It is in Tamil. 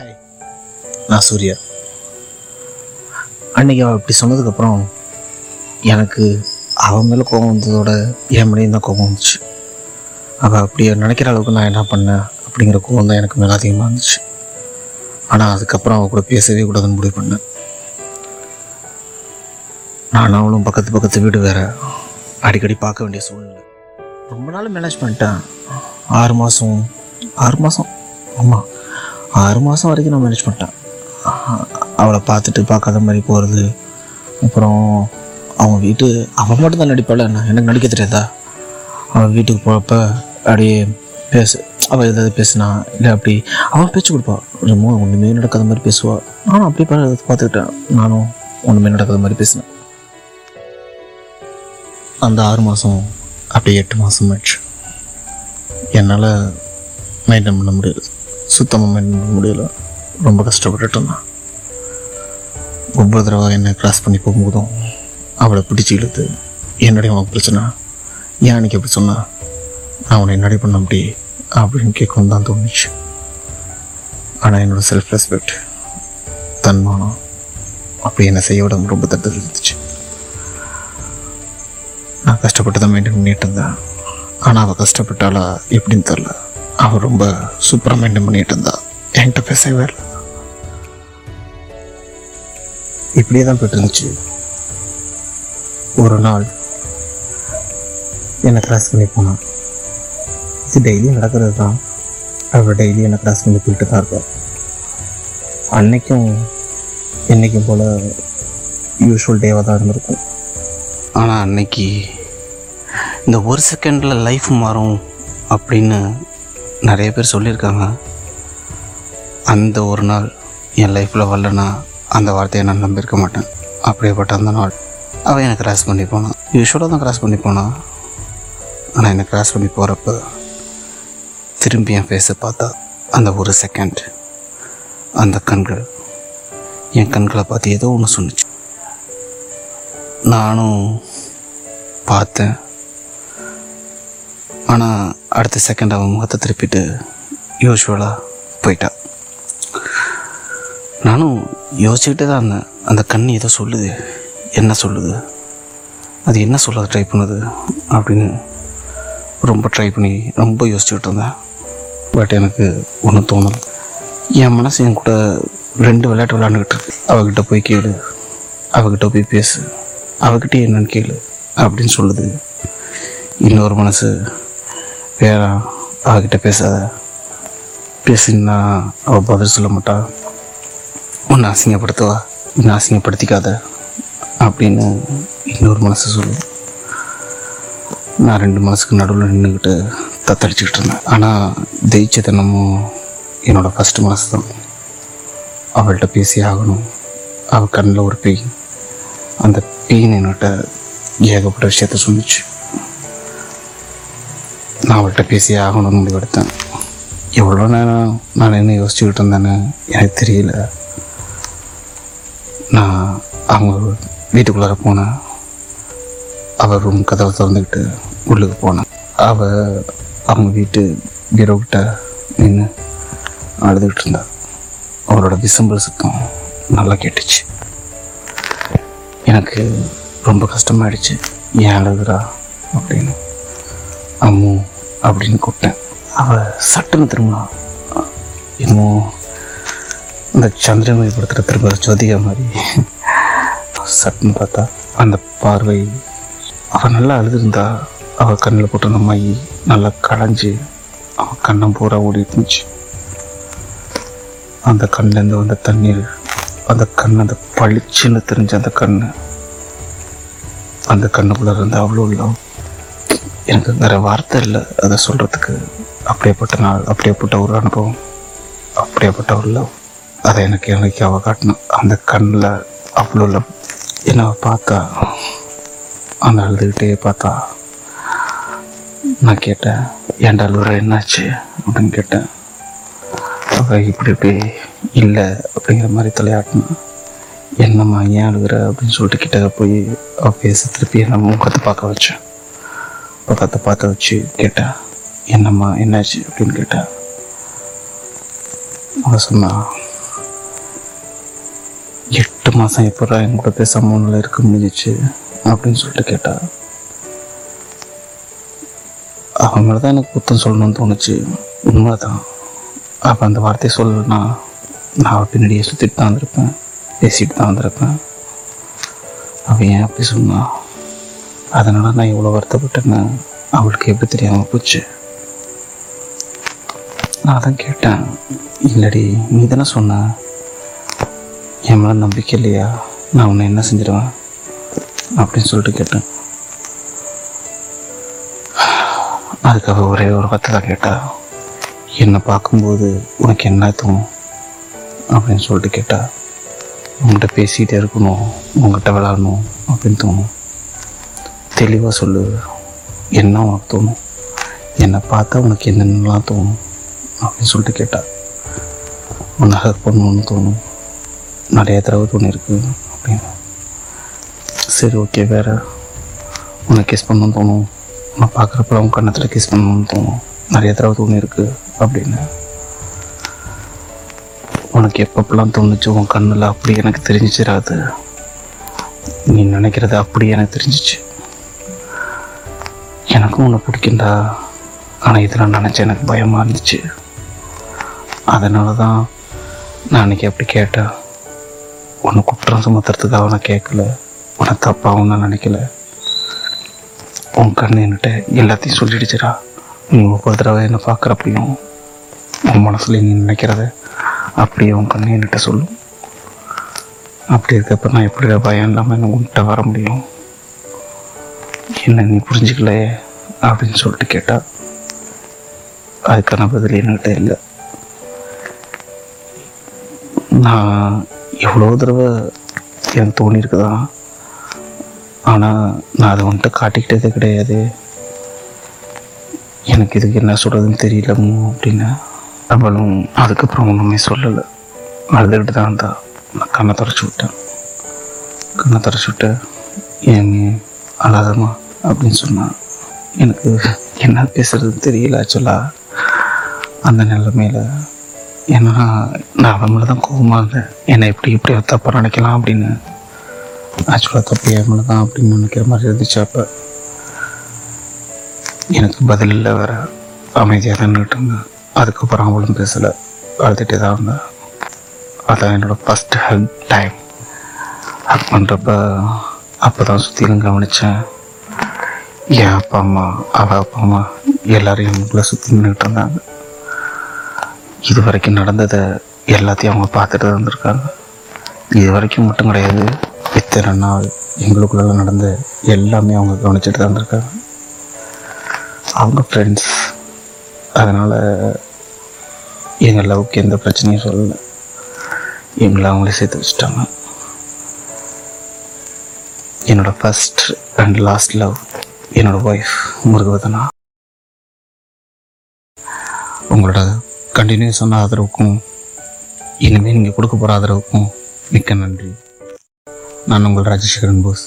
ஹாய் நான் சூர்யா. அன்னைக்கு அவள் இப்படி சொன்னதுக்கப்புறம் எனக்கு அவன் மேலே கோபம் வந்ததோட என் மேலேயும் தான் கோபம் வந்துச்சு. அவள் அப்படி நினைக்கிற அளவுக்கு நான் என்ன பண்ணேன் அப்படிங்கிற கோபம் தான் எனக்கு மேலே அதிகமாக இருந்துச்சு. ஆனால் அதுக்கப்புறம் அவள் கூட பேசவே கூடாதுன்னு முடிவு பண்ணேன். நான் அவளும் பக்கத்து பக்கத்து வீடு வேற அடிக்கடி பார்க்க வேண்டிய சூழ்நிலை. ரொம்ப நாள் மேனேஜ் பண்ணிட்டேன். ஆறு மாதம் ஆறு மாதம் ஆமாம் ஆறு மாதம் வரைக்கும் நான் மேனேஜ் பண்ணிட்டேன். அவளை பார்த்துட்டு பார்க்காத மாதிரி போகிறது அப்புறம் அவன் வீட்டு அவன் மட்டும் தான் நடிப்பாள் என்ன? எனக்கு நடிக்க தெரியாதா? அவன் வீட்டுக்கு போகிறப்ப அப்படியே பேசு. அவள் ஏதாவது பேசுனா இல்லை அப்படி அவன் பேச்சு கொடுப்பாள் ரொம்ப ஒன்றுமே நடக்காத மாதிரி பேசுவாள் நானும் அப்படியே பார்த்துக்கிட்டேன். நானும் ஒன்றுமே நடக்காத மாதிரி பேசினேன். அந்த ஆறு மாதம் அப்படியே எட்டு மாதம் ஆயிடுச்சு என்னால் மெயின்டைன் பண்ண முடியாது சுத்தமாக மெயின்டைன் பண்ண முடியல. ரொம்ப கஷ்டப்பட்டுட்டு இருந்தான் ஒவ்வொரு தடவை என்னை கிராஸ் பண்ணி போகும்போதும் அவளை பிடிச்சி இழுத்து என்னுடைய உனக்கு பிரச்சனை. ஏன் அன்னைக்கு அப்படி சொன்னான் நான் உன்னை என்னடி பண்ண அப்படி அப்படின்னு கேட்கணும் தான் தோணுச்சு. ஆனால் என்னோடய செல்ஃப் ரெஸ்பெக்ட் தன்மானம் அப்படி என்னை செய்ய விட ரொம்ப தட்டு இருந்துச்சு நான் கஷ்டப்பட்டு தான் மெயின்டைன் பண்ணிகிட்டு இருந்தேன். ஆனால் அவள் கஷ்டப்பட்டாலா எப்படின்னு தெரில அவர் ரொம்ப சூப்பராக மெயின்டைன் பண்ணிட்டு இருந்தா என்கிட்ட பேசவே இல்லை. இப்படியே தான் போயிட்டு இருந்துச்சு. ஒரு நாள் என்னை கிராஸ் பண்ணி போனான். இது டெய்லி நடக்கிறது தான். அவள் டெய்லி என்னை கிராஸ் பண்ணி போயிட்டு தான் இருப்பாள் அன்னைக்கும் என்னைக்கும் போல் யூஸ்வல் டேவாக தான் இருந்திருக்கும். ஆனால் அன்னைக்கு இந்த ஒரு செகண்டில் லைஃப் மாறும் அப்படின்னு நிறைய பேர் சொல்லியிருக்காங்க. அந்த ஒரு நாள் என் லைஃப்பில் வரலன்னா அந்த வார்த்தையை நான் நம்பியிருக்க மாட்டேன். அப்படியேப்பட்ட அந்த நாள் அவள் எனக்கு கிராஸ் பண்ணி போனான். யூஸ்வலாக தான் கிராஸ் பண்ணி போனான். ஆனால் என்னை கிராஸ் பண்ணி போகிறப்ப திரும்பி என் ஃபேஸை பார்த்தா அந்த ஒரு செகண்ட் அந்த கண்கள் என் கண்களை பார்த்து ஏதோ ஒன்று சொன்னிச்சு. நானும் பார்த்தேன். ஆனால் அடுத்த செகண்ட் அவன் முகத்தை திருப்பிட்டு யூஸ்வலாக போயிட்டான் நானும் யோசிச்சுக்கிட்டே தான் இருந்தேன். அந்த கண் ஏதோ சொல்லுது. என்ன சொல்லுது? அது என்ன சொல்ல ட்ரை பண்ணுது அப்படின்னு ரொம்ப ட்ரை பண்ணி ரொம்ப யோசிச்சுக்கிட்டு இருந்தேன். பட் எனக்கு ஒன்றும் தோணல. என் மனசு என் கூட ரெண்டு விளையாட்டு விளையாண்டுக்கிட்டு இருக்கு. அவகிட்ட போய் கேளு. அவகிட்ட போய் பேசு. அவகிட்ட என்னன்னு கேளு அப்படின்னு சொல்லுது. இன்னொரு மனசு வேணாம் அவகிட்ட பேசாத. பேசினா அவள் பதில் சொல்ல மாட்டா. உன்னை அசிங்கப்படுத்துவா. என்னை அசிங்கப்படுத்திக்காத அப்படின்னு இன்னொரு மனசு சொல்லும் நான் ரெண்டு மனசுக்கு நடுவில் நின்றுக்கிட்டு தத்தடிச்சுக்கிட்டு இருந்தேன். ஆனால் ஜெயிச்ச தினமும் என்னோடய ஃபஸ்ட்டு மனசு தான் அவள்கிட்ட பேசி ஆகணும். அவள் கண்ணில் ஒரு பெய் அந்த பெயின் என்கிட்ட ஏகப்பட்ட விஷயத்த சொன்னிச்சு நான் அவள்கிட்ட பேசி ஆகணும்னு முடிவெடுத்தேன். எவ்வளோ நேரம் நான் என்ன யோசிச்சுக்கிட்டு இருந்தேன்னு எனக்கு தெரியல. நான் அவங்க வீட்டுக்குள்ளார போனேன். அவள் ரூம் கதவை திறந்துக்கிட்டு உள்ளுக்கு போனேன். அவள் அவங்க வீட்டு பீரோ நின்று அழுதுகிட்டு இருந்தா. அவளோட விசம்பல் சுத்தம் நல்லா கேட்டுச்சு. எனக்கு ரொம்ப கஷ்டமாயிடுச்சு. ஏன் அழுகுறா அப்படின்னு. அம்மு அப்படின்னு கூப்பிட்டேன். அவள் சட்டுன்னு திரும்பினா என்னமோ இந்த சந்திரமணி படத்தில் திரும்ப ஜோதிகா மாதிரி சட்டுன்னு பார்த்தா அந்த பார்வை அவள் நல்லா அழுதுருந்தா அவள் கண்ணில் போட்டு அந்த மை நல்லா களைஞ்சி அவன் கண்ணம் பூரா ஓடி இருந்துச்சு. அந்த கண்ணிலேருந்து வந்த தண்ணீர் அந்த கண் அந்த பளிச்சுன்னு தெரிஞ்ச அந்த கண் அந்த கண்ணுக்குள்ளே இருந்து அவ்வளோ லவ். எனக்கு வேறு வார்த்தை இல்லை. அதை சொல்கிறதுக்கு அப்படியேப்பட்ட நாள் அப்படியேப்பட்ட ஒரு அனுபவம் அப்படியேப்பட்ட ஒரு லவ் அதை எனக்கு எனக்கு அவள் காட்டினான் அந்த கண்ணில் அவ்வளோ லவ் என்னை பார்த்தா அந்த அழுதுகிட்டே பார்த்தா நான் கேட்டேன் ஏன்டா அழுகுற என்னாச்சு? அப்படின்னு கேட்டேன். அவள் இப்படி இப்படி இல்லை அப்படிங்கிற மாதிரி தலையாட்டினா என்னம்மா ஏன் அழுகுற? அப்படின்னு சொல்லிட்டு கிட்ட போய் அவள் பேச திருப்பி என்ன முகத்தை பார்க்க வச்சேன். பக்கத்தை பார்த்து வச்சு கேட்டா என்னம்மா என்னாச்சு? அப்படின்னு கேட்டா அவள் சொன்னா எட்டு மாதம் எப்படா என் கூட பேசாம உன்னால இருக்க முடிஞ்சிச்சு? அப்படின்னு சொல்லிட்டு கேட்டா அவன் மேலே தான் எனக்கு குத்தம் சொல்லணும்னு தோணுச்சு. உண்மைதான். அப்போ அந்த வார்த்தையை சொல்லலன்னா நான் பின்னாடியே சுற்றிட்டு தான் வந்திருப்பேன் பேசிட்டு தான் வந்திருப்பேன். அவன் ஏன் அப்படி சொன்னா? அதனால் நான் இவ்வளோ வருத்தப்பட்டேன்னு அவளுக்கு எப்படி தெரியாமல் போச்சு. நான் தான் கேட்டேன். இல்லடி நீ தானே சொன்ன. என் மேலே நம்பிக்கை இல்லையா? நான் உன்னை என்ன செஞ்சிடுவேன் அப்படின்னு சொல்லிட்டு கேட்டேன். அதுக்காக ஒரே ஒரு வார்த்தை தான் கேட்டா. என்னை பார்க்கும்போது உனக்கு என்ன தோணும்? அப்படின்னு சொல்லிட்டு கேட்டா உங்கள்கிட்ட பேசிகிட்டே இருக்கணும். உங்கள்கிட்ட விளாடணும் அப்படின்னு தோணும். தெளிவாக சொல்லு. என்ன உனக்கு தோணும்? என்னை பார்த்தா உனக்கு என்னென்னலாம் தோணும்? அப்படின்னு சொல்லிட்டு கேட்டாள் உன்னை ஹெல்ப் பண்ணணும்னு தோணும். நிறைய தடவை தோணிருக்கு அப்படின்னு. சரி ஓகே வேறு. உன்னை கிஸ் பண்ணணும்னு தோணும். உன்னை பார்க்குறப்ப உன் கண்ணத்தில் கிஸ் பண்ணணும்னு தோணும். நிறைய தடவை இருக்குது அப்படின்னு. உனக்கு எப்பப்பெல்லாம் தோணுச்சு உன் கண்ணில் அப்படி எனக்கு தெரிஞ்சிச்சிடாது. நீ நினைக்கிறது அப்படி எனக்கு தெரிஞ்சிச்சு. எனக்கும் உன்னை பிடிக்கும்டா. ஆனால் இதெல்லாம் நினச்சி எனக்கு பயமாக இருந்துச்சு. அதனால தான் நான் அன்றைக்கி அப்படி கேட்டேன். உன்னை குற்றம் சுமத்துறதுக்காக நான் கேட்கல. உன்னை தப்பாகவும் நான் நினைக்கல. உன் கண்ணு என்கிட்ட எல்லாத்தையும் சொல்லிடுச்சுடா. நீ ஒவ்வொரு தடவை என்னை பார்க்குறப்பையும் உன் மனசில் நீ நினைக்கிறத அப்படியே உன் கண்ணு என்கிட்ட சொல்லும் அப்படி இருக்கப்ப நான் எப்படி பயம் இல்லாமல் என்ன உன்கிட்ட வர முடியும்? என்ன நீ புரிஞ்சுக்கலையே? அப்படின்னு சொல்லிட்டு கேட்டால் அதுக்கான பதில் என்கிட்ட இல்லை. நான் எவ்வளோ தடவை எனக்கு தோணியிருக்குதா ஆனால் நான் அதை வந்துட்டு காட்டிக்கிட்டதே கிடையாது. எனக்கு இதுக்கு என்ன சொல்கிறதுன்னு தெரியலமோ அப்படின்னு அவளும் அதுக்கப்புறம் ஒன்றுமே சொல்லலை. அழுதுகிட்டு தான் இருந்தா நான் கண்ணை தொடச்சி விட்டேன். கண்ணை தொடச்சி விட்டேன். ஏங்க அழாதமா அப்படின்னு சொன்னான். எனக்கு என்ன பேசுறதுன்னு தெரியல ஆக்சுவலாக அந்த நிலைமையில் ஏன்னா நான் அவன் மேலே தான் கோவமாக இருந்தேன். என்னை எப்படி இப்படி தப்பாக நினைக்கலாம் அப்படின்னு. ஆக்சுவலாக தப்பு என் மேலே தான் அப்படின்னு நினைக்கிற மாதிரி இருந்துச்சு அப்போ. எனக்கு பதில் இல்லை வேற. அமைதியாக தான் நின்றுட்டு அதுக்கப்புறம் அவளும் பேசலை. அழுதுகிட்டே தான் இருந்தேன். அதான் என்னோடய ஃபஸ்ட் ஹெல்ப் டைம் ஹக் பண்ணுறப்ப அப்போ தான் சுற்றிலும் கவனித்தேன் என் அப்பா அம்மா அவள் அப்பா அம்மா எல்லாரையும் எங்களுக்குள்ள சுற்றி நின்றுட்டு இருந்தாங்க. இது வரைக்கும் நடந்ததை எல்லாத்தையும் அவங்க பார்த்துட்டு தான் இருந்திருக்காங்க. இது வரைக்கும் மட்டும் கிடையாது இத்தனை நாள் எங்களுக்குள்ள நடந்த எல்லாமே அவங்க கவனிச்சுட்டு தான் இருந்திருக்காங்க. அவங்க ஃப்ரெண்ட்ஸ் அதனால் எங்கள் லவ்க்கு எந்த பிரச்சனையும் சொல்லலை. எங்களை அவங்களே சேர்த்து வச்சுட்டாங்க. என்னோடய ஃபஸ்ட் அண்ட் லாஸ்ட் லவ் என்னோட ஒய்ஃப் முருகவதனா. உங்களோட கண்டினியூஸான ஆதரவுக்கும் இனிமேல் நீங்கள் கொடுக்க போகிற ஆதரவுக்கும் மிக்க நன்றி. நான் உங்கள் ராஜசேகரன் போஸ்.